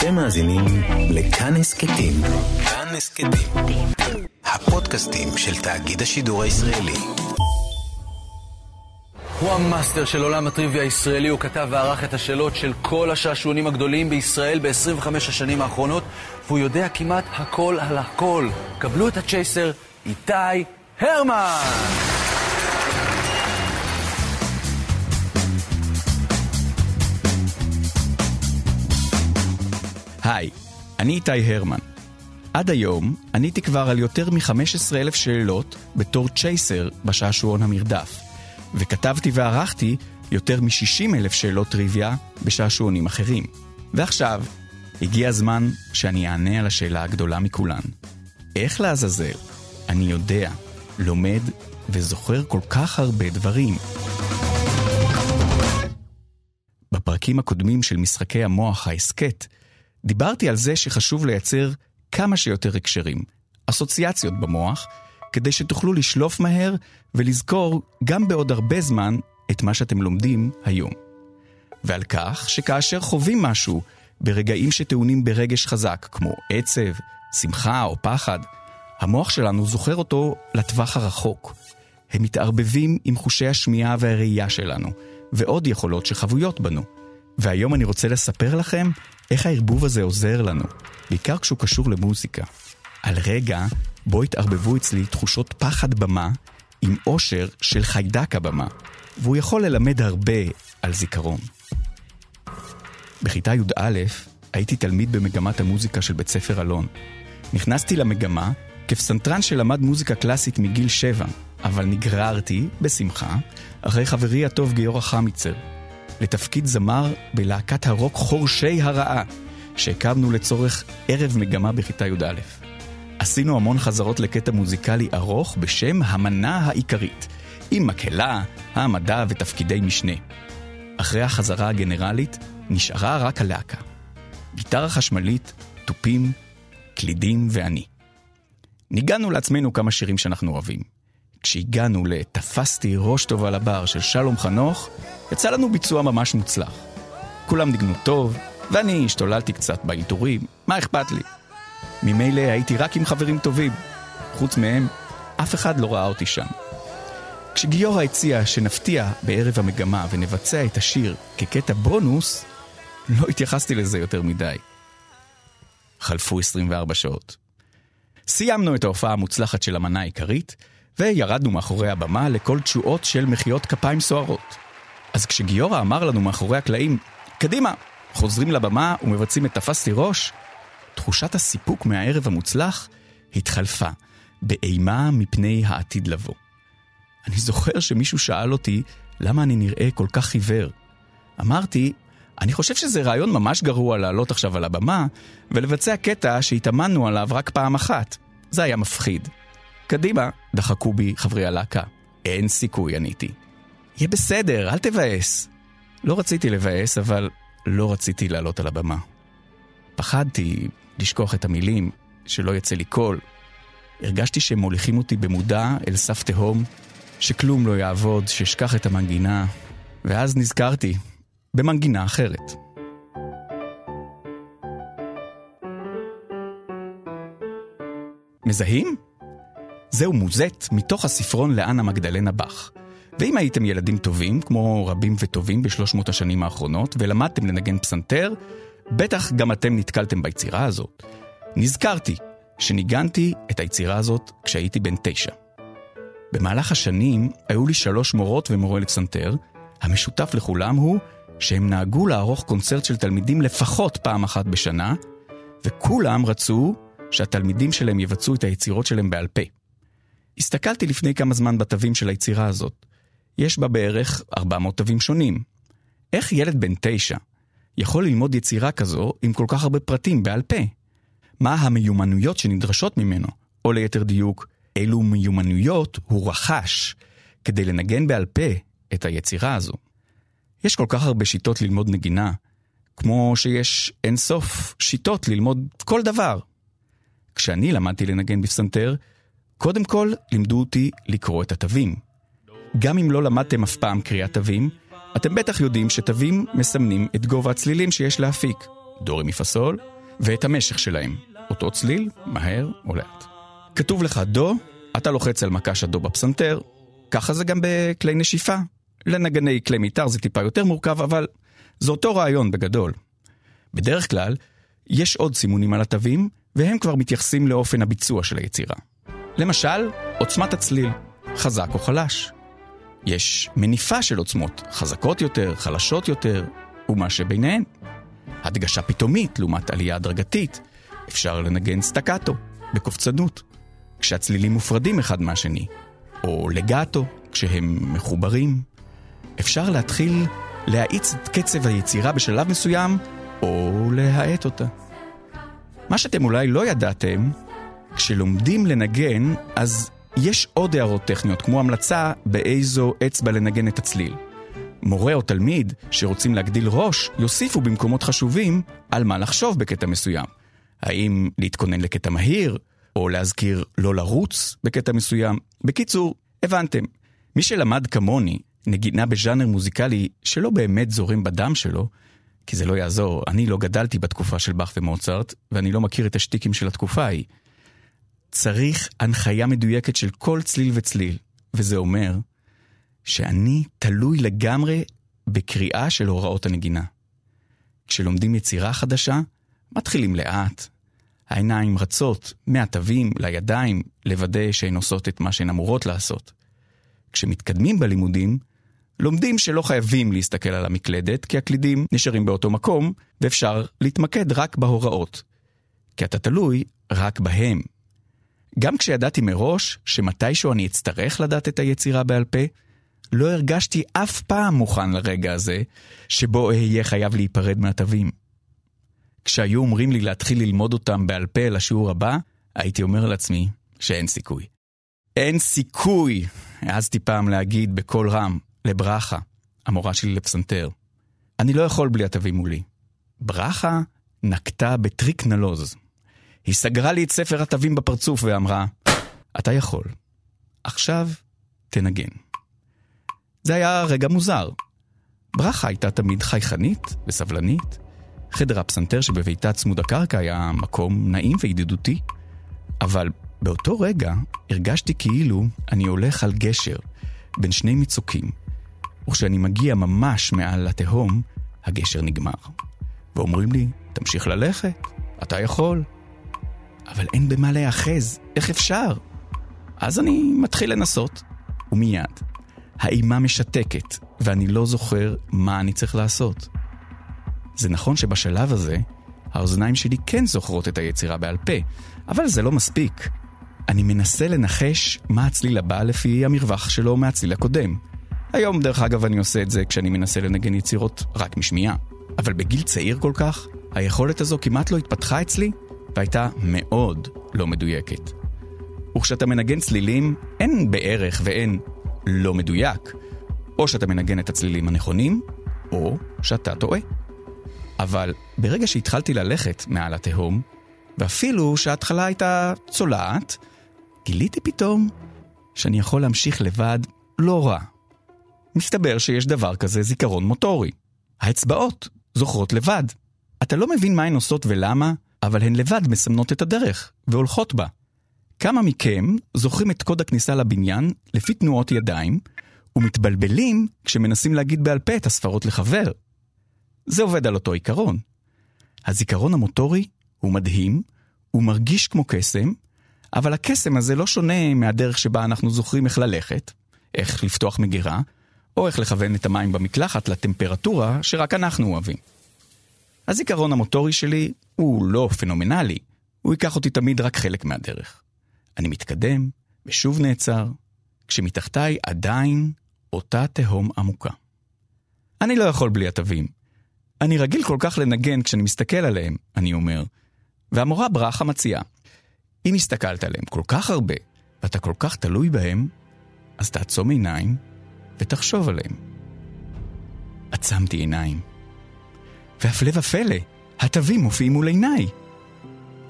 אתם מאזינים לכאן הסכתים. כאן הסכתים. הפודקאסטים של תאגיד השידור הישראלי. הוא המאסטר של עולם הטריוויה הישראלי, הוא כתב וערך את השאלות של כל השעשועונים הגדולים בישראל ב-25 השנים האחרונות, והוא יודע כמעט הכל על הכל. קבלו את הצ'ייסר, איתי הרמן! היי, אני איתי הרמן. עד היום עניתי כבר על יותר מ-15 אלף שאלות בתור צ'ייסר בשעשועון המרדף, וכתבתי וערכתי יותר מ-60 אלף שאלות טריוויה בשעשועונים אחרים. ועכשיו, הגיע הזמן שאני אענה על השאלה הגדולה מכולן. איך לעזאזל אני יודע, לומד וזוכר כל כך הרבה דברים? בפרקים הקודמים של משחקי המוח ההסכת, דיברתי על זה שחשוב לייצר כמה שיותר הקשרים, אסוציאציות במוח, כדי שתוכלו לשלוף מהר ולזכור גם בעוד הרבה זמן את מה שאתם לומדים היום. ועל כך שכאשר חווים משהו ברגעים שטעונים ברגש חזק, כמו עצב, שמחה או פחד, המוח שלנו זוכר אותו לטווח הרחוק. הם מתערבבים עם חושי השמיעה והראייה שלנו, ועוד יכולות שחבויות בנו. והיום אני רוצה לספר לכם איך הערבוב הזה עוזר לנו, בעיקר כשהוא קשור למוזיקה. על רגע בו התערבבו אצלי תחושות פחד במה עם אושר של חיידק הבמה, והוא יכול ללמד הרבה על זיכרון. בכיתה י"א הייתי תלמיד במגמת המוזיקה של בית ספר אלון. נכנסתי למגמה כפסנתרן שלמד מוזיקה קלאסית מגיל שבע, אבל נגררתי, בשמחה, אחרי חברי הטוב גיורא חמיצר, לתפקיד זמר בלהקת הרוק חורשי הרעה, שהקמנו לצורך ערב מגמה בכיתה י"א. עשינו המון חזרות לקטע מוזיקלי ארוך בשם המנה העיקרית, עם מקהלה, העמדה ותפקידי משנה. אחרי החזרה הגנרלית, נשארה רק הלהקה. גיטרה חשמלית, תופים, קלידים ואני. ניגענו לעצמנו כמה שירים שאנחנו אוהבים. כשהגענו ל"תפסתי ראש טוב על הבר" של שלום חנוך, יצא לנו ביצוע ממש מוצלח. כולם ניגנו טוב, ואני השתוללתי קצת באלתורים, מה אכפת לי? ממילא הייתי רק עם חברים טובים. חוץ מהם, אף אחד לא ראה אותי שם. כשגיורא הציע שנפתיע בערב המגמה ונבצע את השיר כקטע בונוס, לא התייחסתי לזה יותר מדי. חלפו 24 שעות. סיימנו את ההופעה המוצלחת של המנה העיקרית, וירדנו מאחורי הבמה לכל תשואות של מחיאות כפיים סוערות. אז כשגיורא אמר לנו מאחורי הקלעים, קדימה, חוזרים לבמה ומבצעים את תפסתי ראש, תחושת הסיפוק מהערב המוצלח התחלפה באימה מפני העתיד לבוא. אני זוכר שמישהו שאל אותי למה אני נראה כל כך חיוור. אמרתי, אני חושב שזה רעיון ממש גרוע לעלות עכשיו על הבמה ולבצע קטע שהתאמנו עליו רק פעם אחת. זה היה מפחיד. קדימה, דחקו בי חברי הלהקה. אין סיכוי, עניתי. יהיה בסדר, אל תבאס. לא רציתי לבאס, אבל לא רציתי לעלות על הבמה. פחדתי לשכוח את המילים, שלא יצא לי קול. הרגשתי שהם מוליכים אותי במודע אל סף תהום, שכלום לא יעבוד, שאשכח את המנגינה, ואז נזכרתי, במנגינה אחרת. מזהים? זהו מוזט מתוך הספרון לאנה מגדלנה באך. ואם הייתם ילדים טובים, כמו רבים וטובים בשלוש מאות השנים האחרונות, ולמדתם לנגן פסנתר, בטח גם אתם נתקלתם ביצירה הזאת. נזכרתי שניגנתי את היצירה הזאת כשהייתי בן תשע. במהלך השנים היו לי שלוש מורות ומורה לפסנתר, המשותף לכולם הוא שהם נהגו לערוך קונצרט של תלמידים לפחות פעם אחת בשנה, וכולם רצו שהתלמידים שלהם יבצעו את היצירות שלהם בעל פה. הסתכלתי לפני כמה זמן בתווים של היצירה הזאת. יש בה בערך 400 תווים שונים. איך ילד בן תשע יכול ללמוד יצירה כזו עם כל כך הרבה פרטים בעל פה? מה המיומנויות שנדרשות ממנו? או ליתר דיוק, אילו מיומנויות הוא רכש כדי לנגן בעל פה את היצירה הזו. יש כל כך הרבה שיטות ללמוד נגינה, כמו שיש אין סוף שיטות ללמוד כל דבר. כשאני למדתי לנגן בפסנתר, קודם כל לימדו אותי לקרוא את התווים. גם אם לא למדתם אף פעם קריאת תווים, אתם בטח יודעים שתווים מסמנים את גובה הצלילים שיש להפיק. דורי מפסול, ואת המשך שלהם. אותו צליל, מהר או לאט. כתוב לך דו, אתה לוחץ על מקש הדו בפסנתר, ככה זה גם בכלי נשיפה. לנגני כלי מיתר זה טיפה יותר מורכב, אבל זה אותו רעיון בגדול. בדרך כלל, יש עוד סימונים על התווים, והם כבר מתייחסים לאופן הביצוע של היצירה. למשל, עוצמת הצליל, חזק או חלש. יש מניפה של עוצמות, חזקות יותר, חלשות יותר, ומה שביניהן. הדגשה פתאומית לעומת עלייה הדרגתית. אפשר לנגן סטקטו, בקופצנות, כשהצלילים מופרדים אחד מהשני, או לגאטו, כשהם מחוברים. אפשר להתחיל להאיץ את קצב היצירה בשלב מסוים, או להאט אותה. מה שאתם אולי לא ידעתם, כשלומדים לנגן, אז יש עוד הערות טכניות, כמו המלצה באיזו אצבע לנגן את הצליל. מורה או תלמיד שרוצים להגדיל ראש, יוסיפו במקומות חשובים על מה לחשוב בקטע מסוים. האם להתכונן לקטע מהיר, או להזכיר לא לרוץ בקטע מסוים. בקיצור, הבנתם. מי שלמד כמוני נגינה בז'אנר מוזיקלי שלא באמת זורם בדם שלו, כי זה לא יעזור, אני לא גדלתי בתקופה של באך ומוצרט, ואני לא מכיר את השטיקים של התקופה ההיא. צריך הנחיה מדויקת של כל צליל וצליל, וזה אומר שאני תלוי לגמרי בקריאה של הוראות הנגינה. כשלומדים יצירה חדשה, מתחילים לאט. העיניים רצות מהתווים לידיים לוודא שהן עושות את מה שהן אמורות לעשות. כשמתקדמים בלימודים, לומדים שלא חייבים להסתכל על המקלדת, כי הקלידים נשארים באותו מקום, ואפשר להתמקד רק בהוראות. כי אתה תלוי רק בהם. גם כשידעתי מראש שמתישהו אני אצטרך לדעת את היצירה בעל פה, לא הרגשתי אף פעם מוכן לרגע הזה, שבו אהיה חייב להיפרד מהתווים. כשהיו אומרים לי להתחיל ללמוד אותם בעל פה לשיעור הבא, הייתי אומר לעצמי שאין סיכוי. אין סיכוי! העזתי פעם להגיד בקול רם, לברכה, המורה שלי לפסנתר. אני לא יכול בלי התווים מולי. ברכה נקטה בטריק נלוז. היא סגרה לי את ספר התווים בפרצוף ואמרה, אתה יכול. עכשיו תנגן. זה היה רגע מוזר. ברכה הייתה תמיד חייכנית וסבלנית. חדר הפסנתר שבביתה צמוד הקרקע היה מקום נעים וידידותי. אבל באותו רגע הרגשתי כאילו אני הולך על גשר בין שני מצוקים, וכשאני מגיע ממש מעל התהום, הגשר נגמר. ואומרים לי, תמשיך ללכת, אתה יכול. אבל אין במה להיאחז, איך אפשר? אז אני מתחיל לנסות, ומיד, האימה משתקת, ואני לא זוכר מה אני צריך לעשות. זה נכון שבשלב הזה, האוזניים שלי כן זוכרות את היצירה בעל פה, אבל זה לא מספיק. אני מנסה לנחש מה הצליל הבא לפי המרווח שלו מהצליל הקודם. היום, דרך אגב, אני עושה את זה כשאני מנסה לנגן יצירות רק משמיעה. אבל בגיל צעיר כל כך, היכולת הזו כמעט לא התפתחה אצלי, והייתה מאוד לא מדויקת. וכשאתה מנגן צלילים, אין בערך ואין לא מדויק. או שאתה מנגן את הצלילים הנכונים, או שאתה טועה. אבל ברגע שהתחלתי ללכת מעל התהום, ואפילו שההתחלה הייתה צולעת, גיליתי פתאום שאני יכול להמשיך לבד לא רע. מסתבר שיש דבר כזה זיכרון מוטורי. האצבעות זוכרות לבד. אתה לא מבין מה הן עושות ולמה, אבל הן לבד מסמנות את הדרך, והולכות בה. כמה מכם זוכרים את קוד הכניסה לבניין לפי תנועות ידיים, ומתבלבלים כשמנסים להגיד בעל פה את הספרות לחבר. זה עובד על אותו עיקרון. הזיכרון המוטורי הוא מדהים, הוא מרגיש כמו קסם, אבל הקסם הזה לא שונה מהדרך שבה אנחנו זוכרים איך ללכת, איך לפתוח מגירה, או איך לכוון את המים במקלחת לטמפרטורה שרק אנחנו אוהבים. הזיכרון המוטורי שלי הוא לא פנומנלי, הוא ייקח אותי תמיד רק חלק מהדרך. אני מתקדם, ושוב נעצר, כשמתחתיי עדיין אותה תהום עמוקה. אני לא יכול בלי התווים. אני רגיל כל כך לנגן כשאני מסתכל עליהם, אני אומר. והמורה ברכה מציעה, אם הסתכלת עליהם כל כך הרבה, ואתה כל כך תלוי בהם, אז תעצום עיניים ותחשוב עליהם. עצמתי עיניים. והפלא ופלא, התווים מופיעים מול עיניי.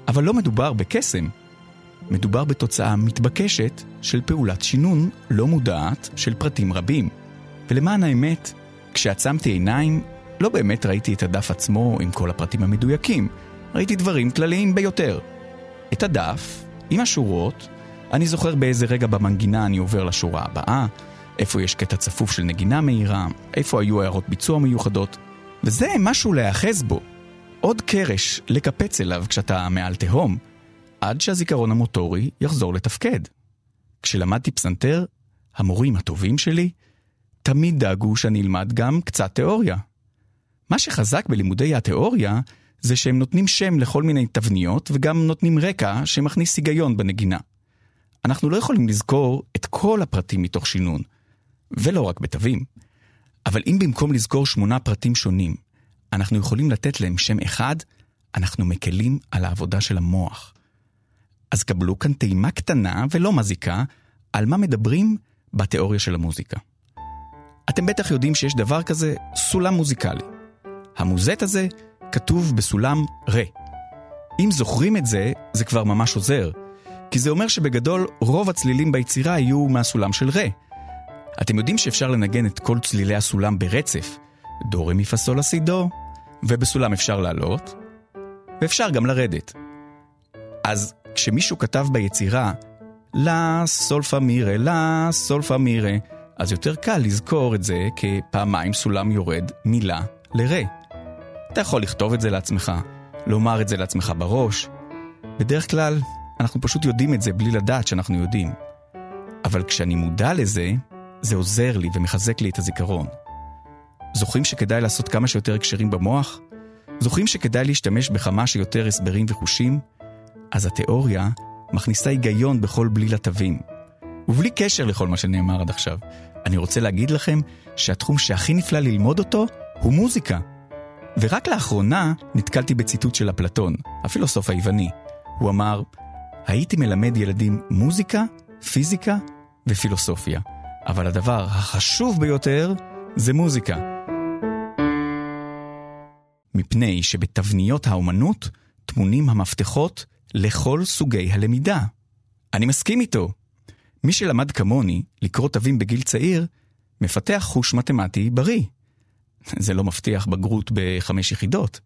אבל לא מדובר בקסם. מדובר בתוצאה מתבקשת של פעולת שינון לא מודעת של פרטים רבים. ולמען האמת, כשעצמתי עיניים, לא באמת ראיתי את הדף עצמו עם כל הפרטים המדויקים, ראיתי דברים כלליים ביותר. את הדף, עם השורות, אני זוכר באיזה רגע במנגינה אני עובר לשורה הבאה, איפה יש קטע צפוף של נגינה מהירה, איפה היו הערות ביצוע מיוחדות, וזה משהו להיאחז בו. עוד קרש לקפץ אליו כשאתה מעל תהום, עד שהזיכרון המוטורי יחזור לתפקד. כשלמדתי פסנתר, המורים הטובים שלי תמיד דאגו שאני אלמד גם קצת תיאוריה. מה שחזק בלימודי התיאוריה זה שהם נותנים שם לכל מיני תבניות וגם נותנים רקע שמכניס היגיון בנגינה. אנחנו לא יכולים לזכור את כל הפרטים מתוך שינון, ולא רק בתווים. אבל אם במקום לזכור שמונה פרטים שונים, אנחנו יכולים לתת להם שם אחד, אנחנו מקלים על העבודה של המוח. אז קבלו כאן טעימה קטנה ולא מזיקה על מה מדברים בתיאוריה של המוזיקה. אתם בטח יודעים שיש דבר כזה סולם מוזיקלי. המוזט הזה כתוב בסולם רה. אם זוכרים את זה, זה כבר ממש עוזר, כי זה אומר שבגדול רוב הצלילים ביצירה יהיו מהסולם של רה. אתם יודעים שאפשר לנגן את כל צלילי הסולם ברצף, דו רמי פסול אסידו, ובסולם אפשר לעלות, ואפשר גם לרדת. אז כשמישהו כתב ביצירה לה סולפה מירה, לה סולפה מירה, אז יותר קל לזכור את זה כפעמיים סולם יורד מילה לרה. אתה יכול לכתוב את זה לעצמך, לומר את זה לעצמך בראש. בדרך כלל, אנחנו פשוט יודעים את זה בלי לדעת שאנחנו יודעים. אבל כשאני מודע לזה, זה עוזר לי ומחזק לי את הזיכרון. זוכרים שכדאי לעשות כמה שיותר הקשרים במוח? זוכרים שכדאי להשתמש בכמה שיותר הסברים וחושים? אז התיאוריה מכניסה היגיון בכל בליל התווים. ובלי קשר לכל מה שנאמר עד עכשיו, אני רוצה להגיד לכם שהתחום שהכי נפלא ללמוד אותו הוא מוזיקה. ורק לאחרונה נתקלתי בציטוט של אפלטון, הפילוסוף היווני. הוא אמר, הייתי מלמד ילדים מוזיקה, פיזיקה ופילוסופיה, אבל הדבר החשוב ביותר זה מוזיקה. מפני שבתבניות האומנות טמונים המפתחות לכל סוגי הלמידה. אני מסכים איתו. מי שלמד כמוני לקרוא תווים בגיל צעיר, מפתח חוש מתמטי בריא. זה לא מבטיח בגרות בחמש יחידות.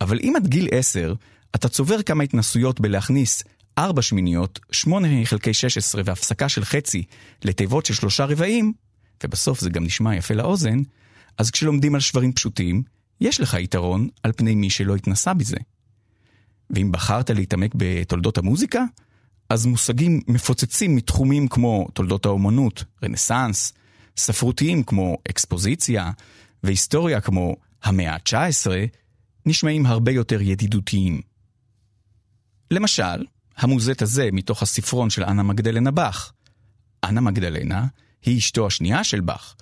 אבל אם עד גיל עשר אתה צובר כמה התנסויות בלהכניס ארבע שמיניות, שמונה חלקי שש עשרה והפסקה של חצי לתיבות של שלושה רבעים, ובסוף זה גם נשמע יפה לאוזן, אז כשלומדים על שברים פשוטים, יש לך יתרון על פני מי שלא התנסה בזה. ואם בחרת להתעמק בתולדות המוזיקה, אז מושגים מפוצצים מתחומים כמו תולדות האומנות, רנסאנס, ספרותיים כמו אקספוזיציה, והיסטוריה כמו המאה ה-19, נשמעים הרבה יותר ידידותיים. למשל, המוזט הזה מתוך הספרון של אנה מגדלנה באך. אנה מגדלנה היא אשתו השנייה של באך.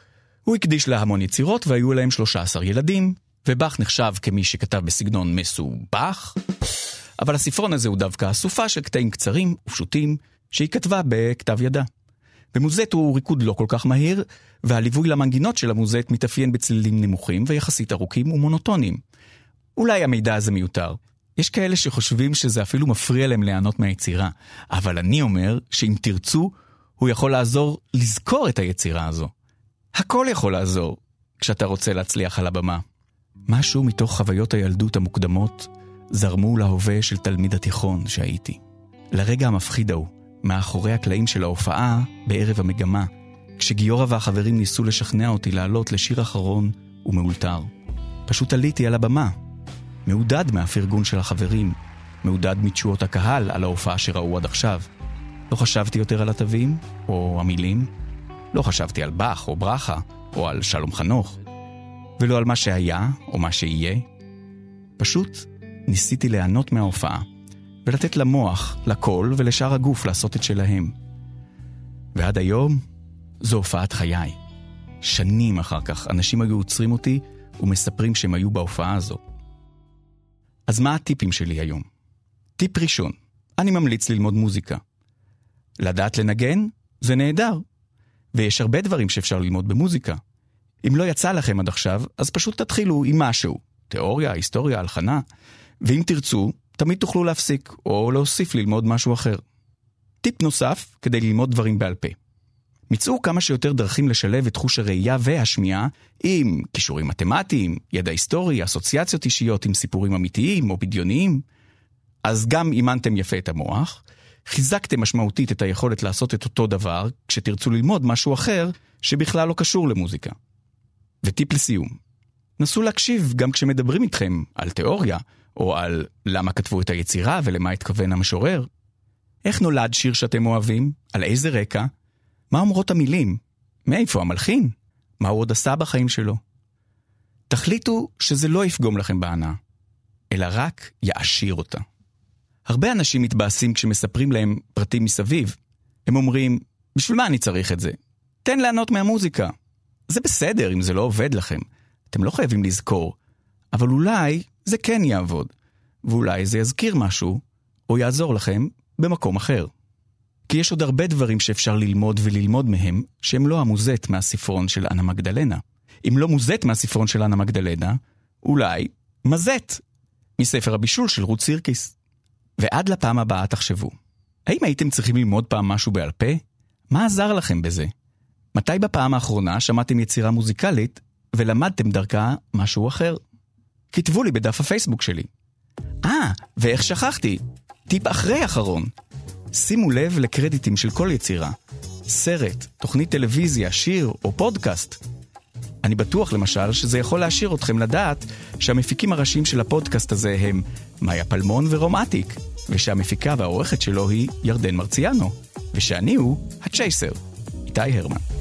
הוא הקדיש לה המון יצירות והיו להם 13 ילדים, ובאך נחשב כמי שכתב בסגנון מסובך, אבל הספרון הזה הוא דווקא אסופה של קטעים קצרים ופשוטים שהיא כתבה בכתב ידה. במוזט הוא ריקוד לא כל כך מהיר, והליווי למנגינות של המוזט מתאפיין בצלילים נמוכים ויחסית ארוכים ומונוטוניים. אולי המידע הזה מיותר. יש כאלה שחושבים שזה אפילו מפריע להם ליהנות מהיצירה, אבל אני אומר שאם תרצו, הוא יכול לעזור לזכור את היצירה הזו. הכל יכול לעזור כשאתה רוצה להצליח על הבמה. משהו מתוך חוויות הילדות המוקדמות זרמו להווה של תלמיד התיכון שהייתי. לרגע המפחיד ההוא, מאחורי הקלעים של ההופעה בערב המגמה, כשגיורא והחברים ניסו לשכנע אותי לעלות לשיר אחרון ומאולתר. פשוט עליתי על הבמה, מעודד מהפרגון של החברים, מעודד מתשואות הקהל על ההופעה שראו עד עכשיו. לא חשבתי יותר על התווים, או המילים, לא חשבתי על באך או ברכה, או על שלום חנוך, ולא על מה שהיה או מה שיהיה. פשוט ניסיתי ליהנות מההופעה, ולתת למוח, לקול ולשאר הגוף לעשות את שלהם. ועד היום, זו הופעת חיי. שנים אחר כך, אנשים היו עוצרים אותי ומספרים שהם היו בהופעה הזו. אז מה הטיפים שלי היום? טיפ ראשון, אני ממליץ ללמוד מוזיקה. לדעת לנגן זה נהדר, ויש הרבה דברים שאפשר ללמוד במוזיקה. אם לא יצא לכם עד עכשיו, אז פשוט תתחילו עם משהו. תיאוריה, היסטוריה, הלחנה, ואם תרצו, תמיד תוכלו להפסיק או להוסיף ללמוד משהו אחר. טיפ נוסף כדי ללמוד דברים בעל פה. מצאו כמה שיותר דרכים לשלב את חוש הראייה והשמיעה עם כישורים מתמטיים, ידע היסטורי, אסוציאציות אישיות עם סיפורים אמיתיים או בדיוניים. אז גם אימנתם יפה את המוח, חיזקתם משמעותית את היכולת לעשות את אותו דבר כשתרצו ללמוד משהו אחר שבכלל לא קשור למוזיקה. וטיפ לסיום, נסו להקשיב גם כשמדברים איתכם על תיאוריה, או על למה כתבו את היצירה ולמה התכוון המשורר. איך נולד שיר שאתם אוהבים? על איזה רקע? מה אומרות המילים? מאיפה המלחין? מה הוא עוד עשה בחיים שלו? תחליטו שזה לא יפגום לכם בהנאה, אלא רק יעשיר אותה. הרבה אנשים מתבאסים כשמספרים להם פרטים מסביב. הם אומרים, בשביל מה אני צריך את זה? תן לענות מהמוזיקה. זה בסדר אם זה לא עובד לכם. אתם לא חייבים לזכור. אבל אולי זה כן יעבוד. ואולי זה יזכיר משהו, או יעזור לכם במקום אחר. כי יש עוד הרבה דברים שאפשר ללמוד וללמוד מהם, שהם לא המוזט מהספרון של אנה מגדלנה. אם לא מוזט מהספרון של אנה מגדלנה, אולי מזט מספר הבישול של רות סירקיס. ועד לפעם הבאה תחשבו, האם הייתם צריכים ללמוד פעם משהו בעל פה? מה עזר לכם בזה? מתי בפעם האחרונה שמעתם יצירה מוזיקלית ולמדתם דרכה משהו אחר? כתבו לי בדף הפייסבוק שלי. אה, ואיך שכחתי? טיפ אחרי אחרון. שימו לב לקרדיטים של כל יצירה. סרט, תוכנית טלוויזיה, שיר או פודקאסט. אני בטוח למשל שזה יכול להשאיר אתכם לדעת שהמפיקים הראשיים של הפודקאסט הזה הם מאיה פלמון ורומטיק, ושהמפיקה והעורכת שלו היא ירדן מרציאנו, ושאני הוא הצ'ייסר, איתי הרמן.